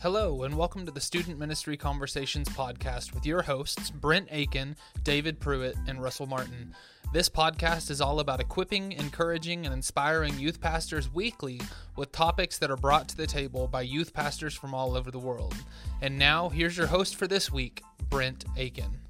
Hello, and welcome to the Student Ministry Conversations podcast with your hosts, Brent Aiken, David Pruitt, and Russell Martin. This podcast is all about equipping, encouraging, and inspiring youth pastors weekly with topics that are brought to the table by youth pastors from all over the world. And now, here's your host for this week, Brent Aiken.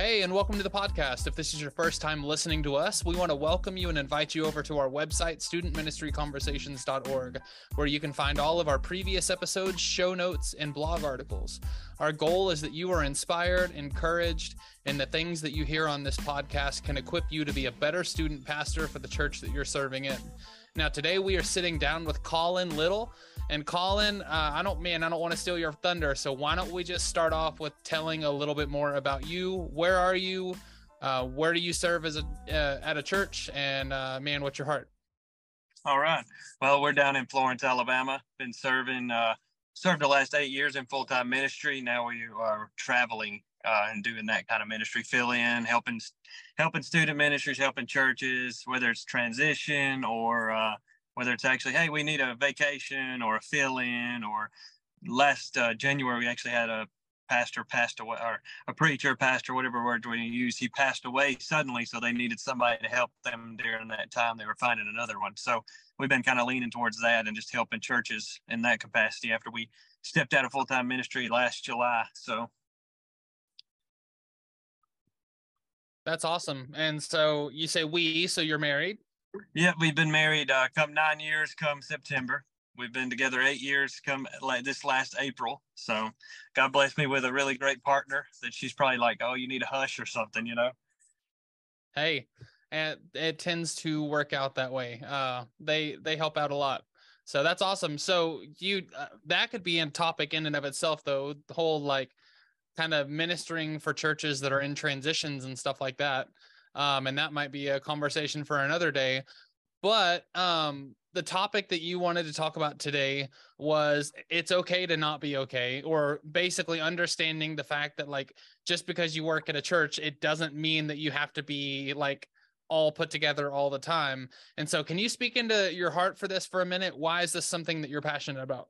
Hey, and welcome to the podcast. If this is your first time listening to us, we want to welcome you and invite you over to our website, studentministryconversations.org, where you can find all of our previous episodes, show notes, and blog articles. Our goal is that you are inspired, encouraged, and the things that you hear on this podcast can equip you to be a better student pastor for the church that you're serving in. Now, today we are sitting down with Collin Little. And Collin, uh, I don't, man, I don't want to steal your thunder. So why don't we just start off with telling a little bit more about you? Where are you? Uh, where do you serve as a uh, at a church? And uh, man, what's your heart? All right. Well, we're down in Florence, Alabama. Been serving, uh, served the last eight years in full time ministry. Now we are traveling uh, and doing that kind of ministry, fill in, helping helping student ministries, helping churches, whether it's transition or uh, whether it's actually, hey, we need a vacation or a fill in, or last uh, January, we actually had a pastor passed away, or a preacher, pastor, whatever word we use, he passed away suddenly. So they needed somebody to help them during that time. They were finding another one. So we've been kind of leaning towards that and just helping churches in that capacity after we stepped out of full time ministry last July. So that's awesome. And so you say we, so you're married? Yeah, we've been married uh, come nine years come September. We've been together eight years come like this last April. So God bless me with a really great partner that she's probably like, oh, you need a hush or something, you know? Hey, it, it tends to work out that way. Uh, they they help out a lot. So that's awesome. So you uh, that could be a topic in and of itself, though. The whole like kind of ministering for churches that are in transitions and stuff like that um, and that might be a conversation for another day. But um, the topic that you wanted to talk about today was it's okay to not be okay, or basically understanding the fact that like just because you work at a church, it doesn't mean that you have to be like all put together all the time. And so, can you speak into your heart for this for a minute? Why is this something that you're passionate about?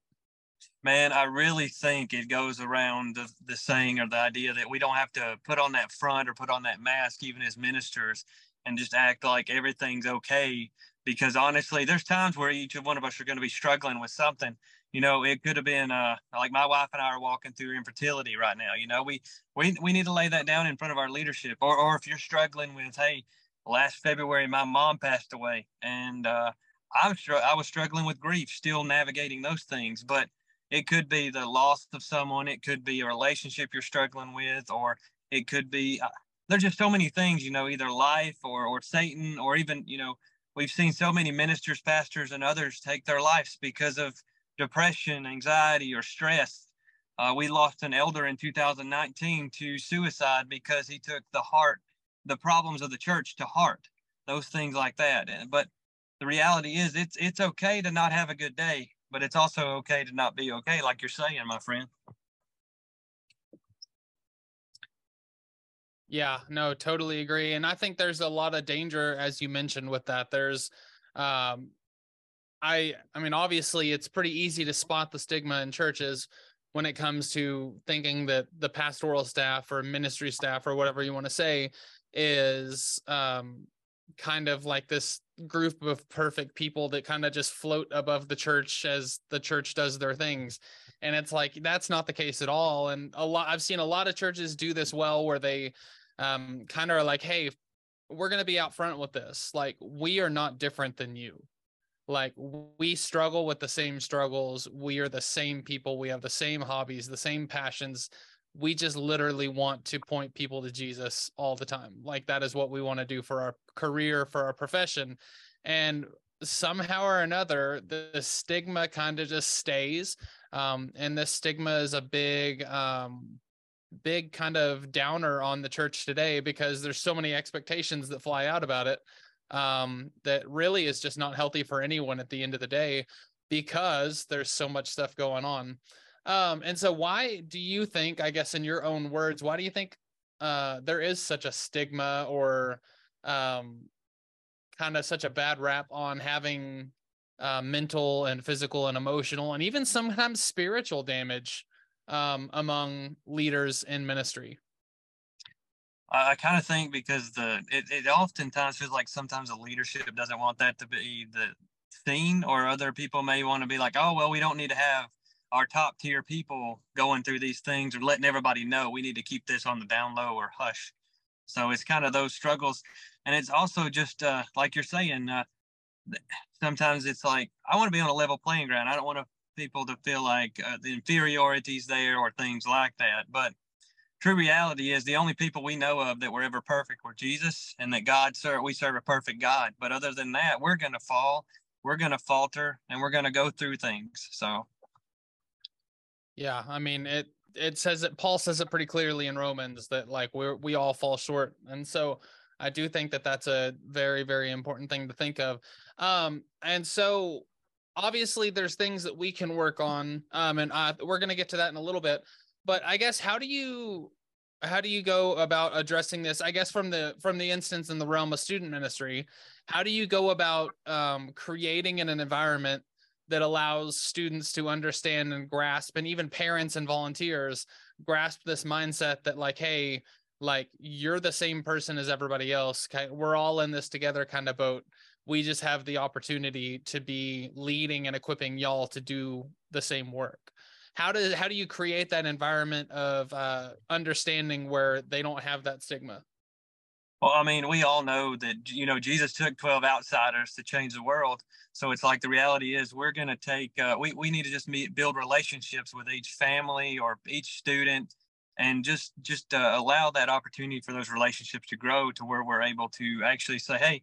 Man, I really think it goes around the, the saying or the idea that we don't have to put on that front or put on that mask, even as ministers, and just act like everything's okay. Because honestly, there's times where each of one of us are going to be struggling with something. You know, it could have been uh, like my wife and I are walking through infertility right now. You know, we we we need to lay that down in front of our leadership. Or or if you're struggling with, hey, last February my mom passed away, and uh, I'm str- I was struggling with grief, still navigating those things, but it could be the loss of someone it could be a relationship you're struggling with or it could be uh, there's just so many things you know either life or or satan or even you know we've seen so many ministers pastors and others take their lives because of depression anxiety or stress. Uh, we lost an elder in 2019 to suicide because he took the heart the problems of the church to heart those things like that. But the reality is it's it's okay to not have a good day but it's also okay to not be okay, like you're saying, my friend. Yeah, no, totally agree. And I think there's a lot of danger, as you mentioned, with that. There's, um, I, I mean, obviously, it's pretty easy to spot the stigma in churches when it comes to thinking that the pastoral staff or ministry staff or whatever you want to say is um, kind of like this group of perfect people that kind of just float above the church as the church does their things. And it's like that's not the case at all. And a lot i've seen a lot of churches do this well where they um, kind of are like hey we're going to be out front with this. Like we are not different than you. Like we struggle with the same struggles. We are the same people. We have the same hobbies the same passions we just literally want to point people to Jesus all the time. Like that is what we want to do for our career, for our profession. And somehow or another, the, the stigma kind of just stays. Um, and the stigma is a big, um, big kind of downer on the church today because there's so many expectations that fly out about it um, that really is just not healthy for anyone at the end of the day because there's so much stuff going on. Um, and so why do you think, I guess in your own words, why do you think uh there is such a stigma or um kind of such a bad rap on having uh, mental and physical and emotional and even sometimes spiritual damage um, among leaders in ministry? I, kind of think because the it, it oftentimes feels like sometimes the leadership doesn't want that to be the thing, or other people may want to be like, oh well, we don't need to have our top tier people going through these things or letting everybody know. We need to keep this on the down low or hush. So it's kind of those struggles, and it's also just uh, like you're saying. Uh, sometimes it's like I want to be on a level playing ground. I don't want to, people to feel like uh, the inferiorities there or things like that. But true reality is the only people we know of that were ever perfect were Jesus and that God serve we serve a perfect God. But other than that, we're gonna fall, we're gonna falter, and we're gonna go through things. So yeah, I mean it it says it Paul says it pretty clearly in Romans that like we're we all fall short. And so I do think that that's a very, very important thing to think of. Um, and so obviously there's things that we can work on. Um, and uh, we're going to get to that in a little bit, but I guess how do you how do you go about addressing this i guess from the from the instance in the realm of student ministry how do you go about um, creating an environment that allows students to understand and grasp and even parents and volunteers grasp this mindset that like hey like you're the same person as everybody else we're all in this together kind of boat we just have the opportunity to be leading and equipping y'all to do the same work how does how do you create that environment of uh, understanding where they don't have that stigma? Well, I mean, we all know that you know Jesus took twelve outsiders to change the world. So it's like the reality is we're going to take uh, we we need to just meet, build relationships with each family or each student, and just just uh, allow that opportunity for those relationships to grow to where we're able to actually say, hey,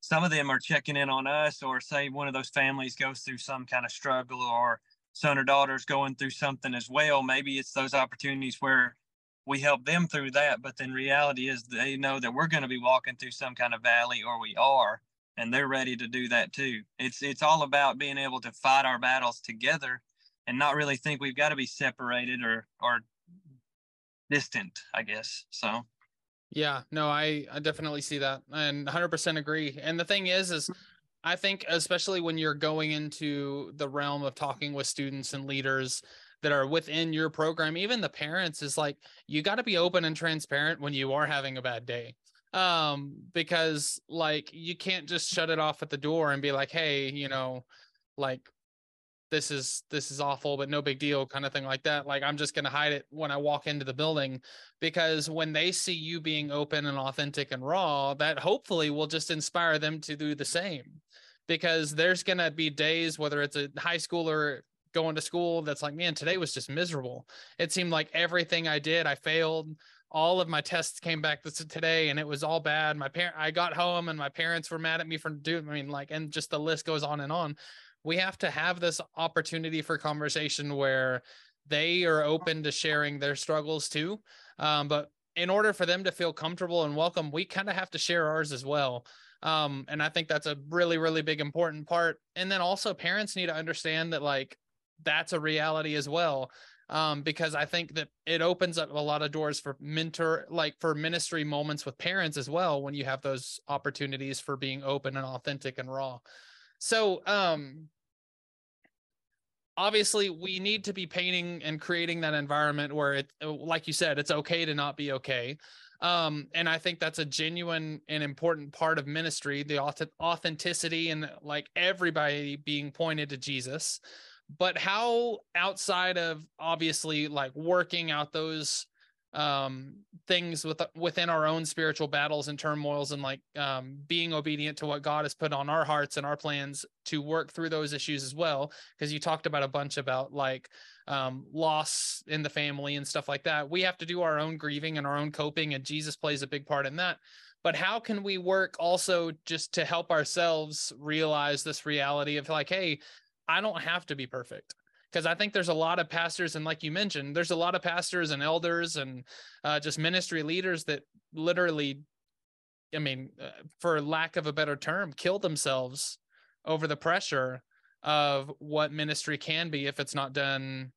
some of them are checking in on us, or say one of those families goes through some kind of struggle or son or daughter's going through something as well, maybe it's those opportunities where we help them through that. But then reality is they know that we're going to be walking through some kind of valley or we are, and they're ready to do that too. It's it's all about being able to fight our battles together and not really think we've got to be separated or or distant, I guess. So yeah, no, I, I definitely see that and 100% agree. And the thing is, is I think especially when you're going into the realm of talking with students and leaders that are within your program, even the parents is like you got to be open and transparent when you are having a bad day. Um because like you can't just shut it off at the door and be like, "Hey, you know, like this is this is awful but no big deal kind of thing like that like i'm just going to hide it when i walk into the building because when they see you being open and authentic and raw that hopefully will just inspire them to do the same because there's going to be days whether it's a high schooler going to school that's like man today was just miserable. It seemed like everything i did i failed. All of my tests came back this today and it was all bad. My parent i got home and my parents were mad at me for doing i mean like and just the list goes on and on. We have to have this opportunity for conversation where they are open to sharing their struggles too. Um, but in order for them to feel comfortable and welcome we kind of have to share ours as well. Um, and i think that's a really really big important part. And then also parents need to understand that like that's a reality as well um, because i think that it opens up a lot of doors for mentor like for ministry moments with parents as well when you have those opportunities for being open and authentic and raw. So um obviously we need to be painting and creating that environment where it like you said it's okay to not be okay. Um, and i think that's a genuine and important part of ministry the authenticity and like everybody being pointed to jesus but how outside of obviously like working out those um things with within our own spiritual battles and turmoils and like um being obedient to what God has put on our hearts and our plans to work through those issues as well because you talked about a bunch about like um loss in the family and stuff like that. We have to do our own grieving and our own coping and Jesus plays a big part in that. But how can we work also just to help ourselves realize this reality of like hey I don't have to be perfect because I think there's a lot of pastors, and like you mentioned, there's a lot of pastors and elders and uh, just ministry leaders that literally, I mean, uh, for lack of a better term, kill themselves over the pressure of what ministry can be if it's not done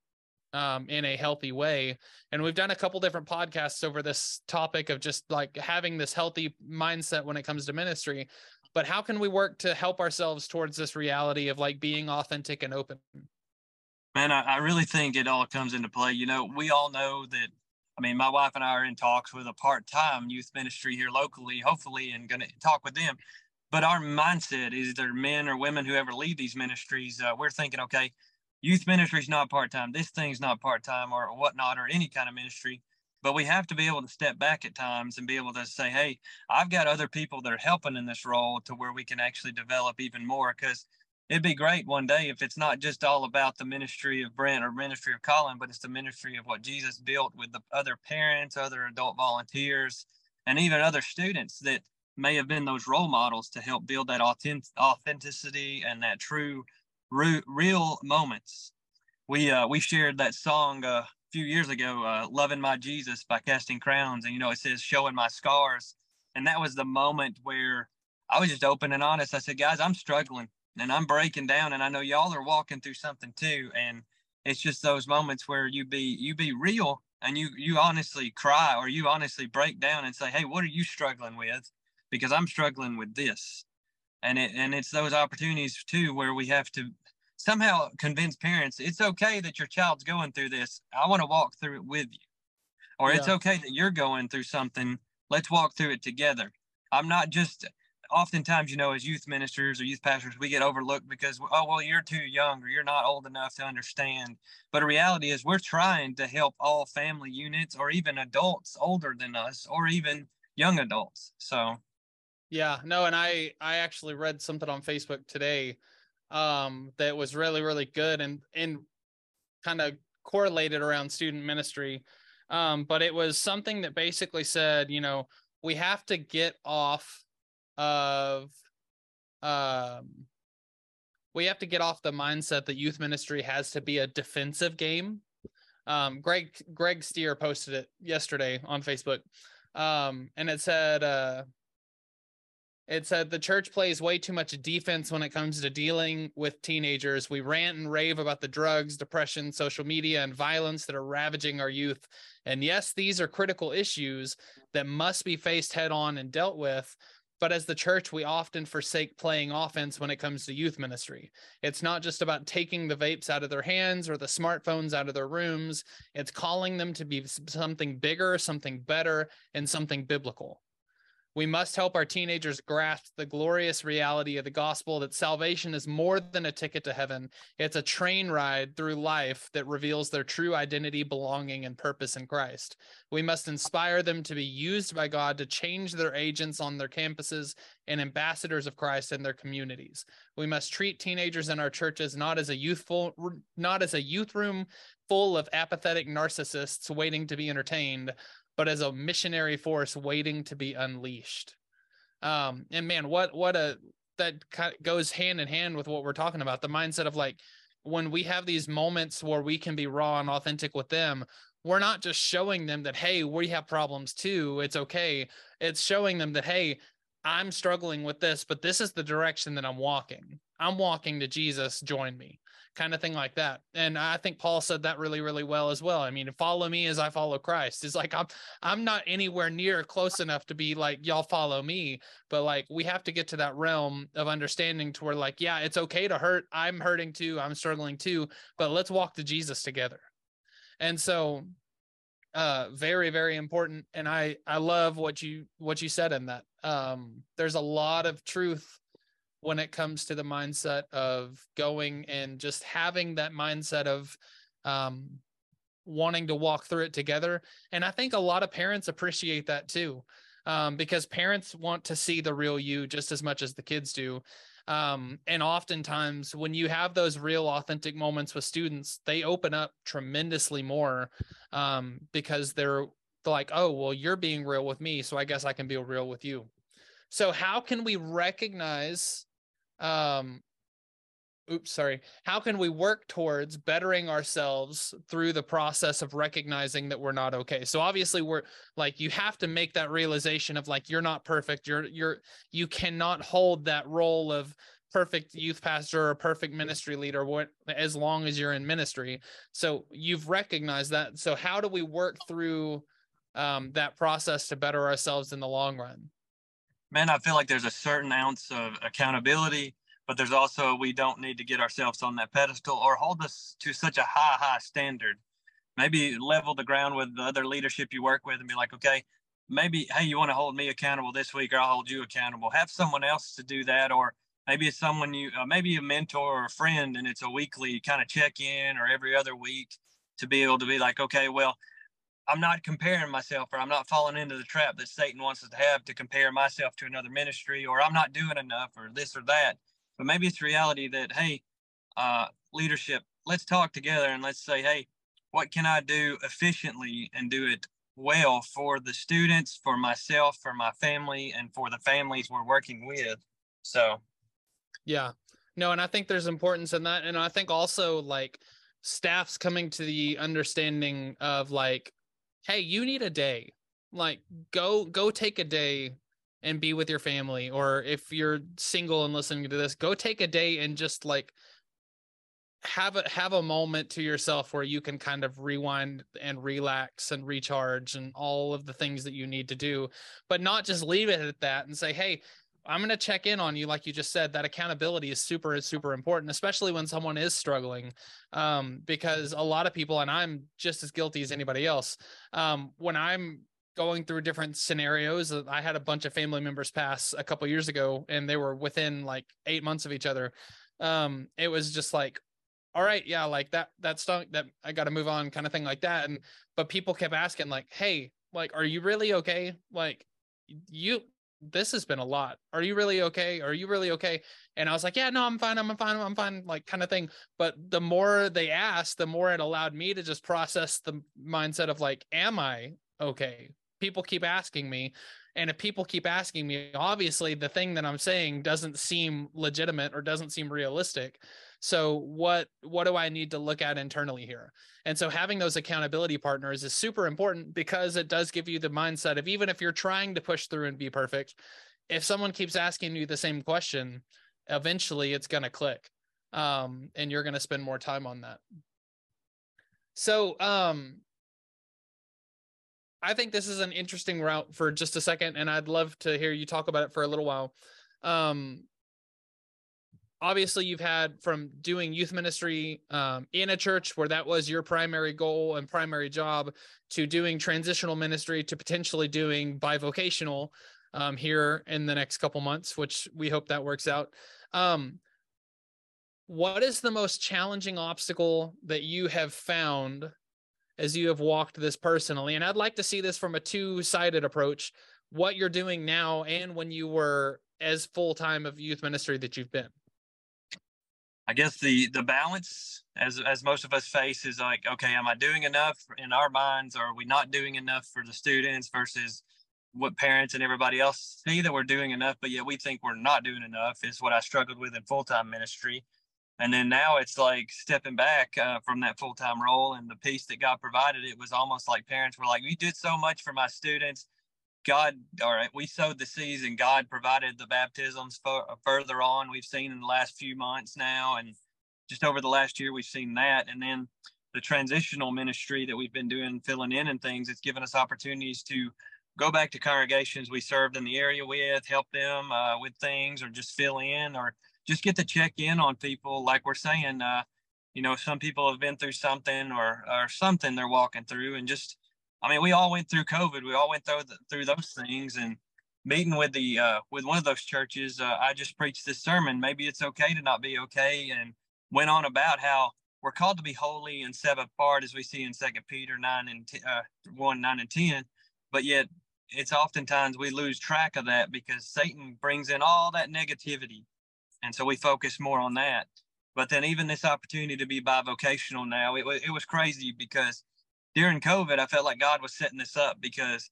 um, in a healthy way. And we've done a couple different podcasts over this topic of just like having this healthy mindset when it comes to ministry. But how can we work to help ourselves towards this reality of like being authentic and open man I, I really think it all comes into play you know we all know that I mean, my wife and I are in talks with a part-time youth ministry here locally, hopefully, and to talk with them. But our mindset is either men or women who ever lead these ministries, uh, we're thinking, okay, youth ministry is not part-time. This thing's not part-time or whatnot, or any kind of ministry. But we have to be able to step back at times and be able to say, hey, I've got other people that are helping in this role to where we can actually develop even more. Because it'd be great one day if it's not just all about the ministry of Brent or ministry of Collin, but it's the ministry of what Jesus built with the other parents, other adult volunteers, and even other students that may have been those role models to help build that authenticity and that true, real moments. We uh, we shared that song uh, few years ago, uh, "Loving My Jesus" by Casting Crowns, and you know it says "Showing My Scars," and that was the moment where I was just open and honest. I said, "Guys, I'm struggling and I'm breaking down, and I know y'all are walking through something too." And it's just those moments where you be you be real and you you honestly cry or you honestly break down and say, "Hey, what are you struggling with?" Because I'm struggling with this, and it and it's those opportunities too where we have to somehow convince parents it's okay that your child's going through this. I want to walk through it with you. Or yeah. it's okay that you're going through something. Let's walk through it together. I'm not just oftentimes, you know, as youth ministers or youth pastors, we get overlooked because, oh, well, you're too young or you're not old enough to understand. But the reality is, we're trying to help all family units or even adults older than us or even young adults. So, yeah, no, and I I actually read something on Facebook today um, that was really really good and and kind of correlated around student ministry. Um, but it was something that basically said, you know, we have to get off of um we have to get off the mindset that youth ministry has to be a defensive game. Um, Greg Greg Stier posted it yesterday on Facebook, um, and it said uh, it said the church plays way too much defense when it comes to dealing with teenagers. We rant and rave about the drugs, depression, social media, and violence that are ravaging our youth. And yes, these are critical issues that must be faced head on and dealt with. But as the church, we often forsake playing offense when it comes to youth ministry. It's not just about taking the vapes out of their hands or the smartphones out of their rooms, it's calling them to be something bigger, something better, and something biblical. We must help our teenagers grasp the glorious reality of the gospel that salvation is more than a ticket to heaven. It's a train ride through life that reveals their true identity, belonging, and purpose in Christ. We must inspire them to be used by God to change their agents on their campuses and ambassadors of Christ in their communities. We must treat teenagers in our churches not as a youthful not as a youth room full of apathetic narcissists waiting to be entertained, but as a missionary force waiting to be unleashed. Um, and man, what what a that kind of goes hand in hand with what we're talking about. The mindset of like when we have these moments where we can be raw and authentic with them, we're not just showing them that hey, we have problems too. It's okay. It's showing them that hey, I'm struggling with this, but this is the direction that I'm walking. I'm walking to Jesus, join me kind of thing like that. And I think Paul said that really, really well as well. I mean, follow me as I follow Christ. It's like I'm I'm not anywhere near close enough to be like y'all follow me, but like we have to get to that realm of understanding to where like, yeah, it's okay to hurt. I'm hurting too. I'm struggling too, but let's walk to Jesus together. And so uh very very important and i i love what you what you said in that um there's a lot of truth when it comes to the mindset of going and just having that mindset of um, wanting to walk through it together. And I think a lot of parents appreciate that too, um, because parents want to see the real you just as much as the kids do. Um, and oftentimes, when you have those real, authentic moments with students, they open up tremendously more um, because they're, they're like, oh, well, you're being real with me. So I guess I can be real with you. So, how can we recognize um oops sorry. How can we work towards bettering ourselves through the process of recognizing that we're not okay? So obviously we're like you have to make that realization of like you're not perfect. You're you're you cannot hold that role of perfect youth pastor or perfect ministry leader what as long as you're in ministry. So you've recognized that. So how do we work through um, that process to better ourselves in the long run man, I feel like there's a certain ounce of accountability, but there's also we don't need to get ourselves on that pedestal or hold us to such a high, high standard. Maybe level the ground with the other leadership you work with and be like, okay, maybe, hey, you want to hold me accountable this week, or I'll hold you accountable. Have someone else to do that, or maybe it's someone you, uh, maybe a mentor or a friend, and it's a weekly kind of check in or every other week to be able to be like, okay, well, I'm not comparing myself or I'm not falling into the trap that Satan wants us to have to compare myself to another ministry or I'm not doing enough or this or that. But maybe it's reality that, hey, uh, leadership, let's talk together and let's say, hey, what can I do efficiently and do it well for the students, for myself, for my family, and for the families we're working with. So, yeah, no, and I think there's importance in that. And I think also like staff's coming to the understanding of like, hey, you need a day. Like, go, go take a day and be with your family. Or if you're single and listening to this, go take a day and just like have a have a moment to yourself where you can kind of rewind and relax and recharge and all of the things that you need to do but not just leave it at that and say hey i'm going to check in on you like you just said that accountability is super is super important especially when someone is struggling um, because a lot of people and i'm just as guilty as anybody else um, when i'm going through different scenarios i had a bunch of family members pass a couple years ago and they were within like eight months of each other um, it was just like all right, yeah, like that that stunk that I got to move on kind of thing like that and but people kept asking like, "Hey, like are you really okay? Like you this has been a lot. Are you really okay? Are you really okay? And I was like, yeah, no, I'm fine. I'm fine. I'm fine. Like kind of thing. But the more they asked, the more it allowed me to just process the mindset of like, am I okay? People keep asking me. And if people keep asking me, obviously the thing that I'm saying doesn't seem legitimate or doesn't seem realistic. So what what do I need to look at internally here? And so having those accountability partners is super important because it does give you the mindset of even if you're trying to push through and be perfect, if someone keeps asking you the same question, eventually it's going to click. Um, and you're going to spend more time on that. So, um, I think this is an interesting route for just a second, and I'd love to hear you talk about it for a little while. Um, obviously you've had from doing youth ministry um, in a church where that was your primary goal and primary job to doing transitional ministry to potentially doing bivocational um, here in the next couple months which we hope that works out. Um, what is the most challenging obstacle that you have found as you have walked this personally? And i'd like to see this from a two-sided approach what you're doing now and when you were as full-time of youth ministry that you've been I guess the the balance as as most of us face is like, okay, am I doing enough in our minds? Or are we not doing enough for the students versus what parents and everybody else see that we're doing enough, but yet we think we're not doing enough is what I struggled with in full time ministry. And then now it's like stepping back uh, from that full time role and the peace that God provided. It was almost like parents were like, "We did so much for my students. God, all right, we sowed the seeds and God provided the baptisms for, further on. We've seen in the last few months now, and just over the last year, we've seen that. And then the transitional ministry that we've been doing, filling in and things, it's given us opportunities to go back to congregations we served in the area with, help them uh, with things, or just fill in, or just get to check in on people. Like we're saying, uh, you know, some people have been through something or or something they're walking through, and just I mean, we all went through COVID. We all went through the, through those things, and meeting with the uh, with one of those churches, uh, I just preached this sermon. Maybe it's okay to not be okay, and went on about how we're called to be holy and set apart, as we see in Second Peter nine and t- uh, one nine and ten. But yet, it's oftentimes we lose track of that because Satan brings in all that negativity, and so we focus more on that. But then, even this opportunity to be bivocational now, it, it was crazy because during COVID, I felt like God was setting this up because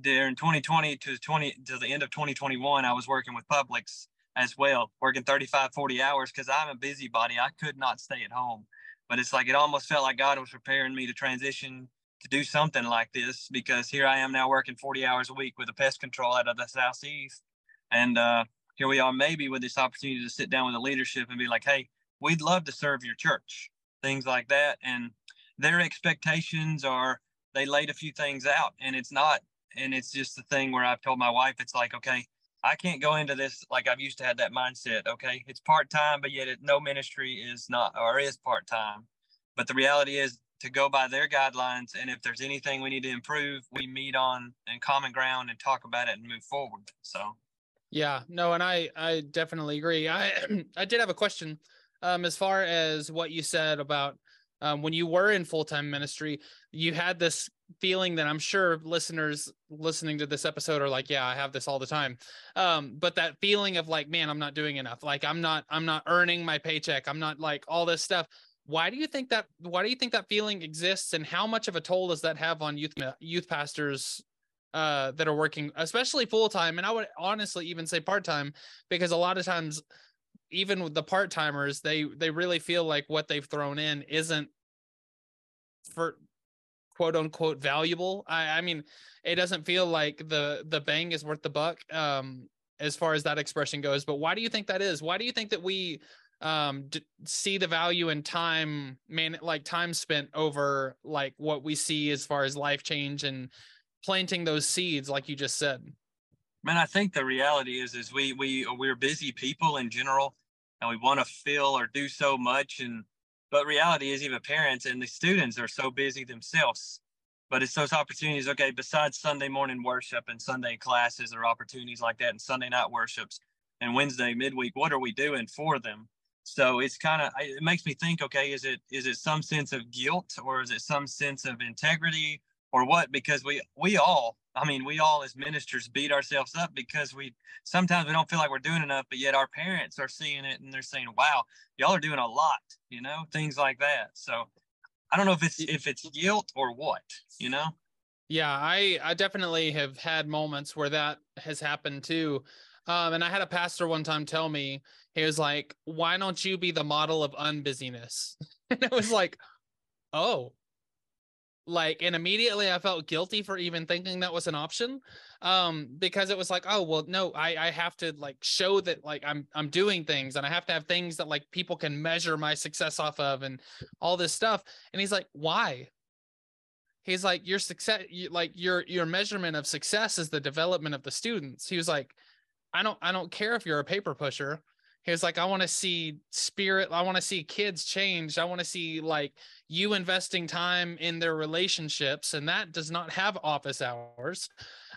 during 2020 to 20 to the end of 2021, I was working with Publix as well, working 35, 40 hours because I'm a busybody. I could not stay at home. But it's like it almost felt like God was preparing me to transition to do something like this because here I am now working 40 hours a week with a pest control out of the southeast. And uh, here we are, maybe with this opportunity to sit down with the leadership and be like, hey, we'd love to serve your church, things like that. And their expectations are they laid a few things out and it's not and it's just the thing where I've told my wife it's like okay I can't go into this like I've used to have that mindset. Okay, it's part time, but yet it, no ministry is not or is part time. But the reality is to go by their guidelines, and if there's anything we need to improve, we meet on in common ground and talk about it and move forward. So, yeah, no, and I I definitely agree. I I did have a question, um, as far as what you said about um, when you were in full time ministry, you had this feeling that I'm sure listeners listening to this episode are like, yeah, I have this all the time. Um, but that feeling of like, man, I'm not doing enough. Like I'm not, I'm not earning my paycheck. I'm not like all this stuff. Why do you think that? Why do you think that feeling exists, and how much of a toll does that have on youth youth pastors uh, that are working, especially full time? And I would honestly even say part time, because a lot of times even with the part timers, they they really feel like what they've thrown in isn't for quote unquote valuable. I, I mean, it doesn't feel like the the bang is worth the buck um, as far as that expression goes. But why do you think that is? Why do you think that we um d- see the value in time man like time spent over like what we see as far as life change and planting those seeds like you just said man i think the reality is is we we uh, we're busy people in general and we want to feel or do so much and but reality is even parents and the students are so busy themselves. But it's those opportunities okay besides sunday morning worship and sunday classes or opportunities like that and sunday night worships and wednesday midweek what are we doing for them? So it's kind of it makes me think okay is it is it some sense of guilt or is it some sense of integrity or what? Because we we all i mean we all as ministers beat ourselves up because we sometimes we don't feel like we're doing enough but yet our parents are seeing it and they're saying wow y'all are doing a lot you know things like that. So i don't know if it's if it's guilt or what you know? Yeah i i definitely have had moments where that has happened too. Um, and I had a pastor one time tell me, he was like, why don't you be the model of unbusyness? and it was like, oh, like and immediately i felt guilty for even thinking that was an option um because it was like oh well no i i have to like show that like i'm i'm doing things and i have to have things that like people can measure my success off of and all this stuff. And he's like why? He's like your success like your your measurement of success is the development of the students. He was like i don't i don't care if you're a paper pusher he was like i want to see spirit i want to see kids change. I want to see like you investing time in their relationships and that does not have office hours.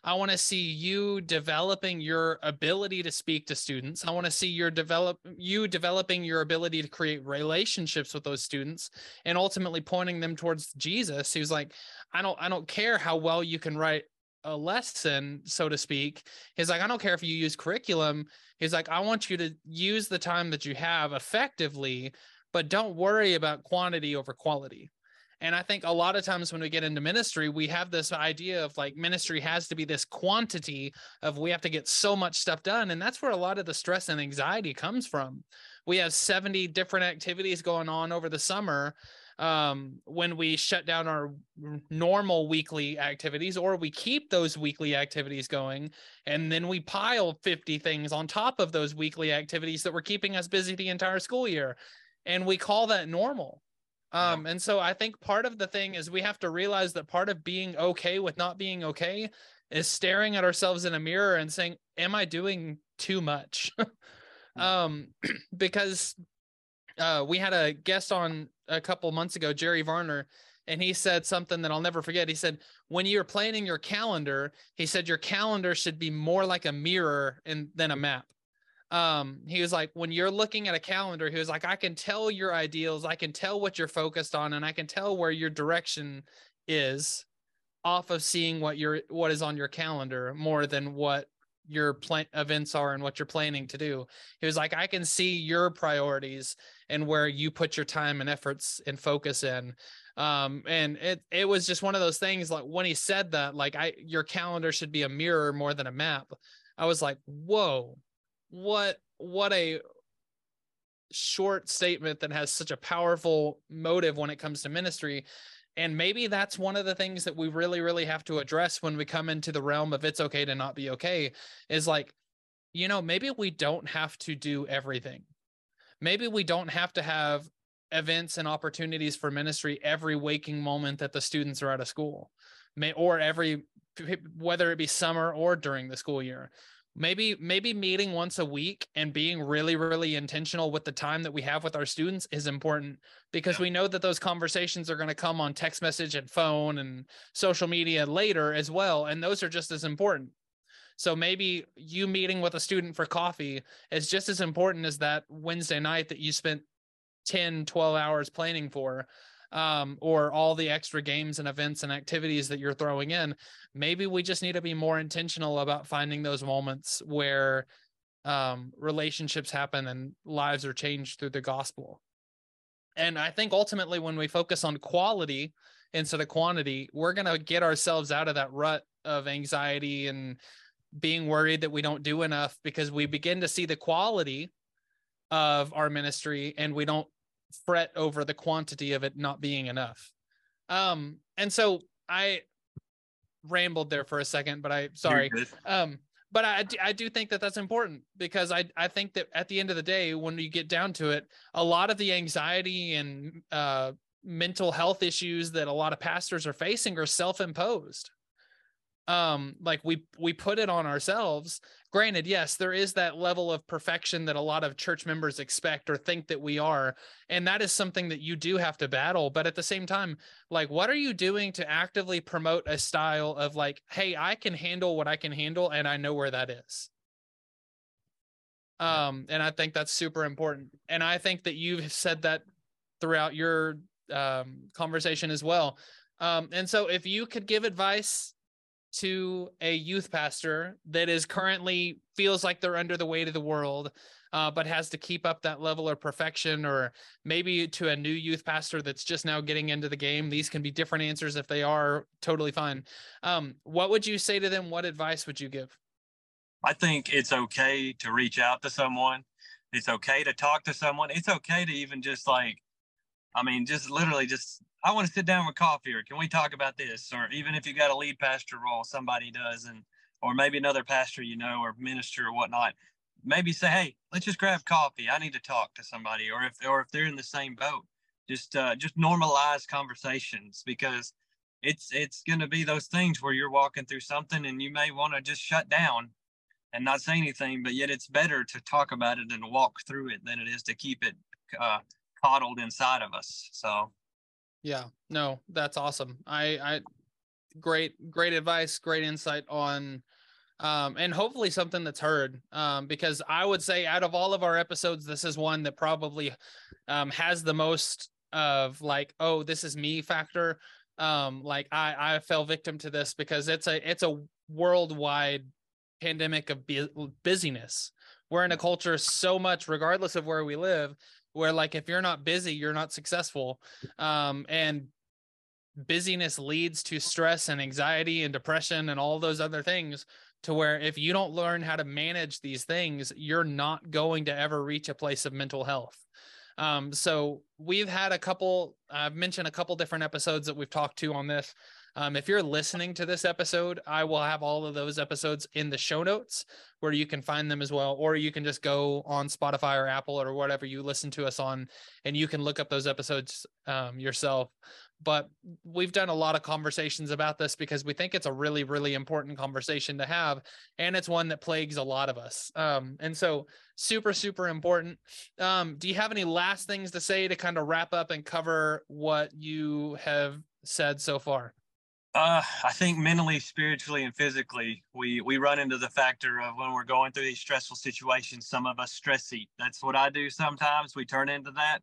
I want to see you developing your ability to speak to students. I want to see your develop you developing your ability to create relationships with those students and ultimately pointing them towards jesus. Was like i don't i don't care how well you can write a lesson, so to speak. He's like, I don't care if you use curriculum. He's like, I want you to use the time that you have effectively, but don't worry about quantity over quality. And I think a lot of times when we get into ministry, we have this idea of like ministry has to be this quantity of we have to get so much stuff done. And that's where a lot of the stress and anxiety comes from. We have 70 different activities going on over the summer um, when we shut down our normal weekly activities or we keep those weekly activities going and then we pile 50 things on top of those weekly activities that were keeping us busy the entire school year and we call that normal. Um, and so i think part of the thing is we have to realize that part of being okay with not being okay is staring at ourselves in a mirror and saying am i doing too much? Um because uh, we had a guest on a couple months ago, Jerry Varner, and he said something that I'll never forget. He said, when you're planning your calendar, he said your calendar should be more like a mirror in, than a map. Um, he was like, when you're looking at a calendar, he was like, I can tell your ideals, I can tell what you're focused on, and I can tell where your direction is off of seeing what your what is on your calendar more than what your plan events are and what you're planning to do. He was like, I can see your priorities and where you put your time and efforts and focus in. Um, and it it was just one of those things like when he said that, like I your calendar should be a mirror more than a map. I was like, whoa, what what a short statement that has such a powerful motive when it comes to ministry and maybe that's one of the things that we really, really have to address when we come into the realm of it's okay to not be okay is like, you know, maybe we don't have to do everything. Maybe we don't have to have events and opportunities for ministry every waking moment that the students are out of school, may or every whether it be summer or during the school year. maybe maybe meeting once a week and being really really intentional with the time that we have with our students is important because we know that those conversations are going to come on text message and phone and social media later as well and those are just as important so maybe you meeting with a student for coffee is just as important as that wednesday night that you spent 10 12 hours planning for um, or all the extra games and events and activities that you're throwing in. Maybe we just need to be more intentional about finding those moments where um, relationships happen and lives are changed through the gospel. And I think ultimately, when we focus on quality instead of quantity, we're going to get ourselves out of that rut of anxiety and being worried that we don't do enough because we begin to see the quality of our ministry and we don't fret over the quantity of it not being enough. Um, and so I rambled there for a second, but I sorry. Um, but I, I do think that that's important because I, I think that at the end of the day, when you get down to it, a lot of the anxiety and uh, mental health issues that a lot of pastors are facing are self-imposed um like we we put it on ourselves. Granted yes there is that level of perfection that a lot of church members expect or think that we are and that is something that you do have to battle but at the same time like what are you doing to actively promote a style of like hey i can handle what i can handle and i know where that is. Um and i think that's super important and i think that you've said that throughout your um conversation as well. Um and so if you could give advice to a youth pastor that is currently feels like they're under the weight of the world uh, but has to keep up that level of perfection or maybe to a new youth pastor that's just now getting into the game these can be different answers if they are totally fine. Um, what would you say to them? What advice would you give? I think it's okay to reach out to someone. It's okay to talk to someone. It's okay to even just like i mean just literally just I want to sit down with coffee, or can we talk about this? Or even if you got a lead pastor role, somebody does, and or maybe another pastor you know, or minister or whatnot. Maybe say, hey, let's just grab coffee. I need to talk to somebody, or if or if they're in the same boat, just uh, just normalize conversations because it's it's going to be those things where you're walking through something and you may want to just shut down and not say anything, but yet it's better to talk about it and walk through it than it is to keep it uh, coddled inside of us. So yeah, no, that's awesome. I, I, great, great advice, great insight on, um, and hopefully something that's heard. Um, because I would say out of all of our episodes, this is one that probably, um, has the most of like, oh, this is me factor. Um, like I, I fell victim to this because it's a, it's a worldwide pandemic of bu- busyness. We're in a culture so much, regardless of where we live, where like if you're not busy you're not successful. Um and busyness leads to stress and anxiety and depression and all those other things to where if you don't learn how to manage these things you're not going to ever reach a place of mental health. Um, so we've had a couple i've mentioned a couple different episodes that we've talked to on this um, if you're listening to this episode, I will have all of those episodes in the show notes where you can find them as well. Or you can just go on Spotify or Apple or whatever you listen to us on, and you can look up those episodes um, yourself. But we've done a lot of conversations about this because we think it's a really, really important conversation to have. And it's one that plagues a lot of us. Um, and so, super, super important. Um, do you have any last things to say to kind of wrap up and cover what you have said so far? Uh, I think mentally, spiritually, and physically, we we run into the factor of when we're going through these stressful situations. Some of us stress eat. That's what I do sometimes. We turn into that.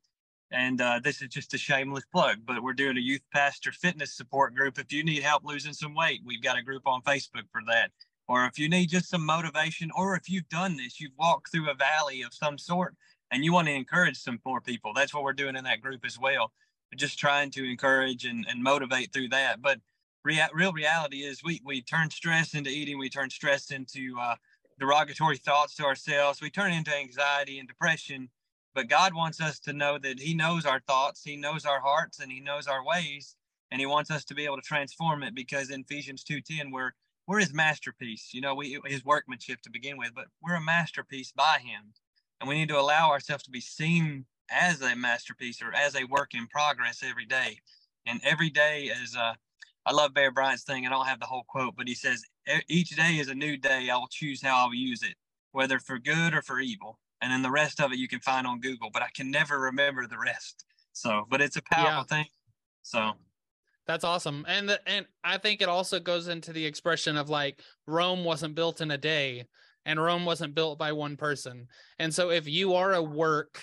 And uh, this is just a shameless plug, but we're doing a youth pastor fitness support group. If you need help losing some weight, we've got a group on Facebook for that. Or if you need just some motivation, or if you've done this, you've walked through a valley of some sort and you want to encourage some more people, that's what we're doing in that group as well. Just trying to encourage and, and motivate through that. But rea- real reality is we we turn stress into eating. We turn stress into uh, derogatory thoughts to ourselves. We turn into anxiety and depression. But God wants us to know that He knows our thoughts, He knows our hearts, and He knows our ways, and He wants us to be able to transform it. Because in Ephesians two ten, we're we're His masterpiece. You know, we His workmanship to begin with, but we're a masterpiece by Him, and we need to allow ourselves to be seen as a masterpiece or as a work in progress every day. And every day, as uh, I love Bear Bryant's thing. I don't have the whole quote, but he says, each day is a new day. I will choose how I will use it, whether for good or for evil. And then the rest of it you can find on Google, but I can never remember the rest. So, but it's a powerful yeah. thing. So that's awesome. And the, and I think it also goes into the expression of like Rome wasn't built in a day and Rome wasn't built by one person. And so if you are a work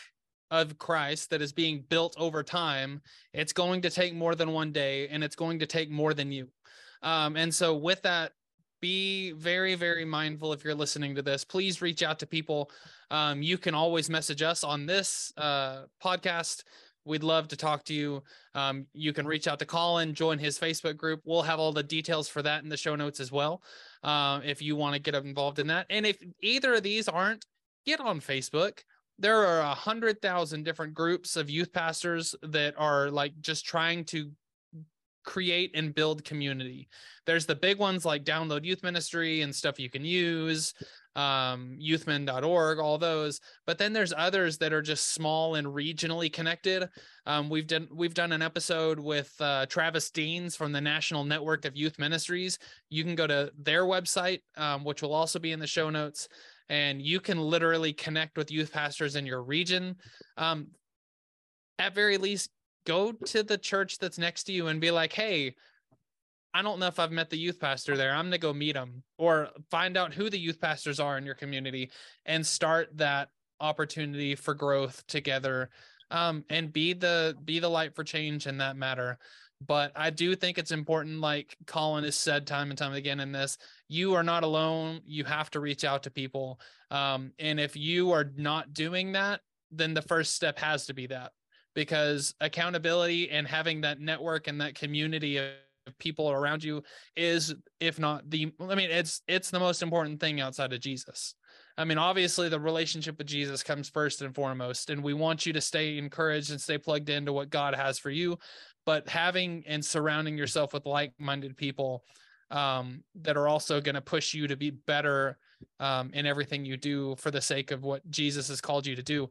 of Christ that is being built over time, it's going to take more than one day and it's going to take more than you. Um, and so with that, be very, very mindful if you're listening to this. Please reach out to people. Um, you can always message us on this uh, podcast. We'd love to talk to you. Um, you can reach out to Collin, join his Facebook group. We'll have all the details for that in the show notes as well. Uh, if you want to get involved in that. And if either of these aren't, get on Facebook. There are a hundred thousand different groups of youth pastors that are like just trying to create and build community. There's the big ones like Download Youth Ministry and stuff you can use, um, all those. But then there's others that are just small and regionally connected. Um, we've done we've done an episode with uh, Travis Deans from the National Network of Youth Ministries. You can go to their website, um, which will also be in the show notes, and you can literally connect with youth pastors in your region. Um, at very least, go to the church that's next to you and be like, hey, I don't know if I've met the youth pastor there. I'm going to go meet them or find out who the youth pastors are in your community and start that opportunity for growth together um, and be the be the light for change in that matter but i do think it's important like Collin has said time and time again in this you are not alone. You have to reach out to people. Um, and if you are not doing that then the first step has to be that because accountability and having that network and that community of people around you is if not the i mean it's it's the most important thing outside of jesus. I mean obviously the relationship with jesus comes first and foremost and we want you to stay encouraged and stay plugged into what god has for you but having and surrounding yourself with like-minded people um, that are also going to push you to be better um, in everything you do for the sake of what jesus has called you to do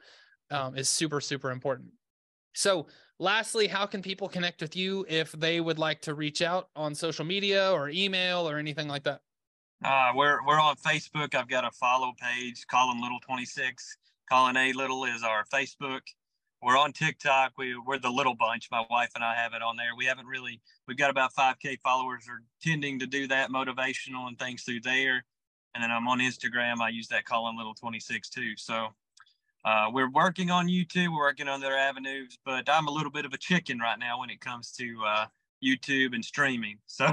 um, is super super important so, lastly, how can people connect with you if they would like to reach out on social media or email or anything like that? Uh, we're we're on Facebook. I've got a follow page, Collin Little 26. Collin A Little is our Facebook. We're on TikTok. We we're the Little Bunch. My wife and I have it on there. We haven't really. We've got about 5K followers. Are tending to do that motivational and things through there. And then I'm on Instagram. I use that Collin Little 26 too. So uh, we're working on YouTube, we're working on other avenues, but I'm a little bit of a chicken right now when it comes to uh, YouTube and streaming. So,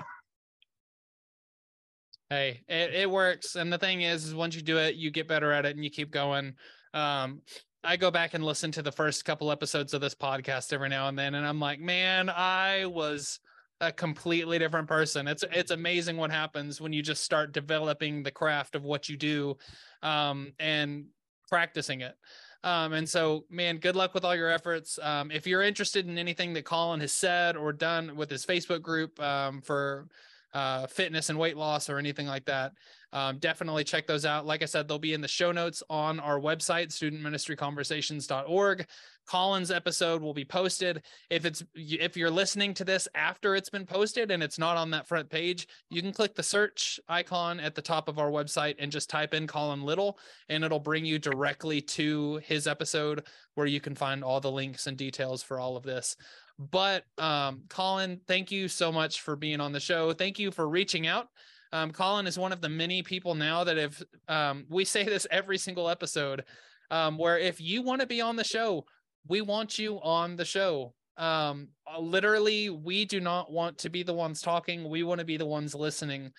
hey, it, it works. And the thing is, is once you do it, you get better at it and you keep going. Um, I go back and listen to the first couple episodes of this podcast every now and then, and I'm like, man, I was a completely different person. It's it's amazing what happens when you just start developing the craft of what you do, um, and practicing it. Um, and so, man, good luck with all your efforts. Um, if you're interested in anything that Collin has said or done with his Facebook group um, for uh, fitness and weight loss or anything like that, um, definitely check those out. Like I said, they'll be in the show notes on our website, studentministryconversations.org. Collin's episode will be posted. If it's if you're listening to this after it's been posted and it's not on that front page, you can click the search icon at the top of our website and just type in Collin Little and it'll bring you directly to his episode where you can find all the links and details for all of this. But um, Collin, thank you so much for being on the show. Thank you for reaching out. Um, Collin is one of the many people now that have, um, we say this every single episode, um, where if you want to be on the show, we want you on the show. Um, uh, literally, we do not want to be the ones talking. We want to be the ones listening.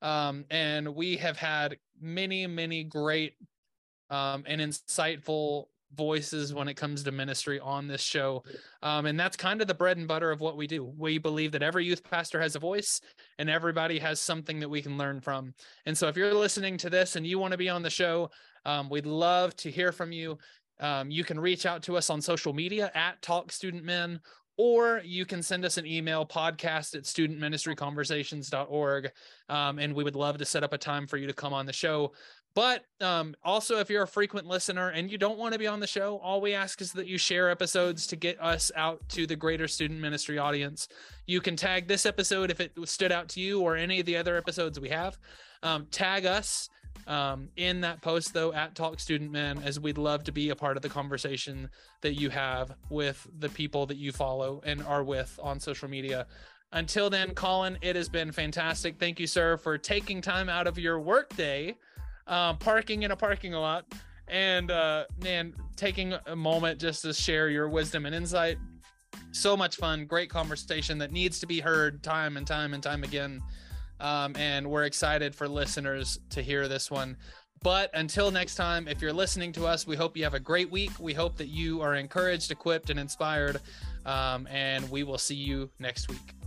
Um, and we have had many, many great um, and insightful voices when it comes to ministry on this show. Um, and that's kind of the bread and butter of what we do. We believe that every youth pastor has a voice and everybody has something that we can learn from. And so if you're listening to this and you want to be on the show, um, we'd love to hear from you. Um, you can reach out to us on social media at Talk Student Min, or you can send us an email podcast at studentministryconversations.org. Um, and we would love to set up a time for you to come on the show. But um, also, if you're a frequent listener and you don't want to be on the show, all we ask is that you share episodes to get us out to the greater student ministry audience. You can tag this episode if it stood out to you or any of the other episodes we have. Um, tag us um, in that post though at Talk Student Min, as we'd love to be a part of the conversation that you have with the people that you follow and are with on social media. Until then, Collin, it has been fantastic. Thank you, sir, for taking time out of your workday, uh, parking in a parking lot, and uh, man, taking a moment just to share your wisdom and insight. So much fun, great conversation that needs to be heard time and time and time again. Um, and we're excited for listeners to hear this one. But until next time, if you're listening to us, we hope you have a great week. We hope that you are encouraged, equipped, and inspired. Um, and we will see you next week.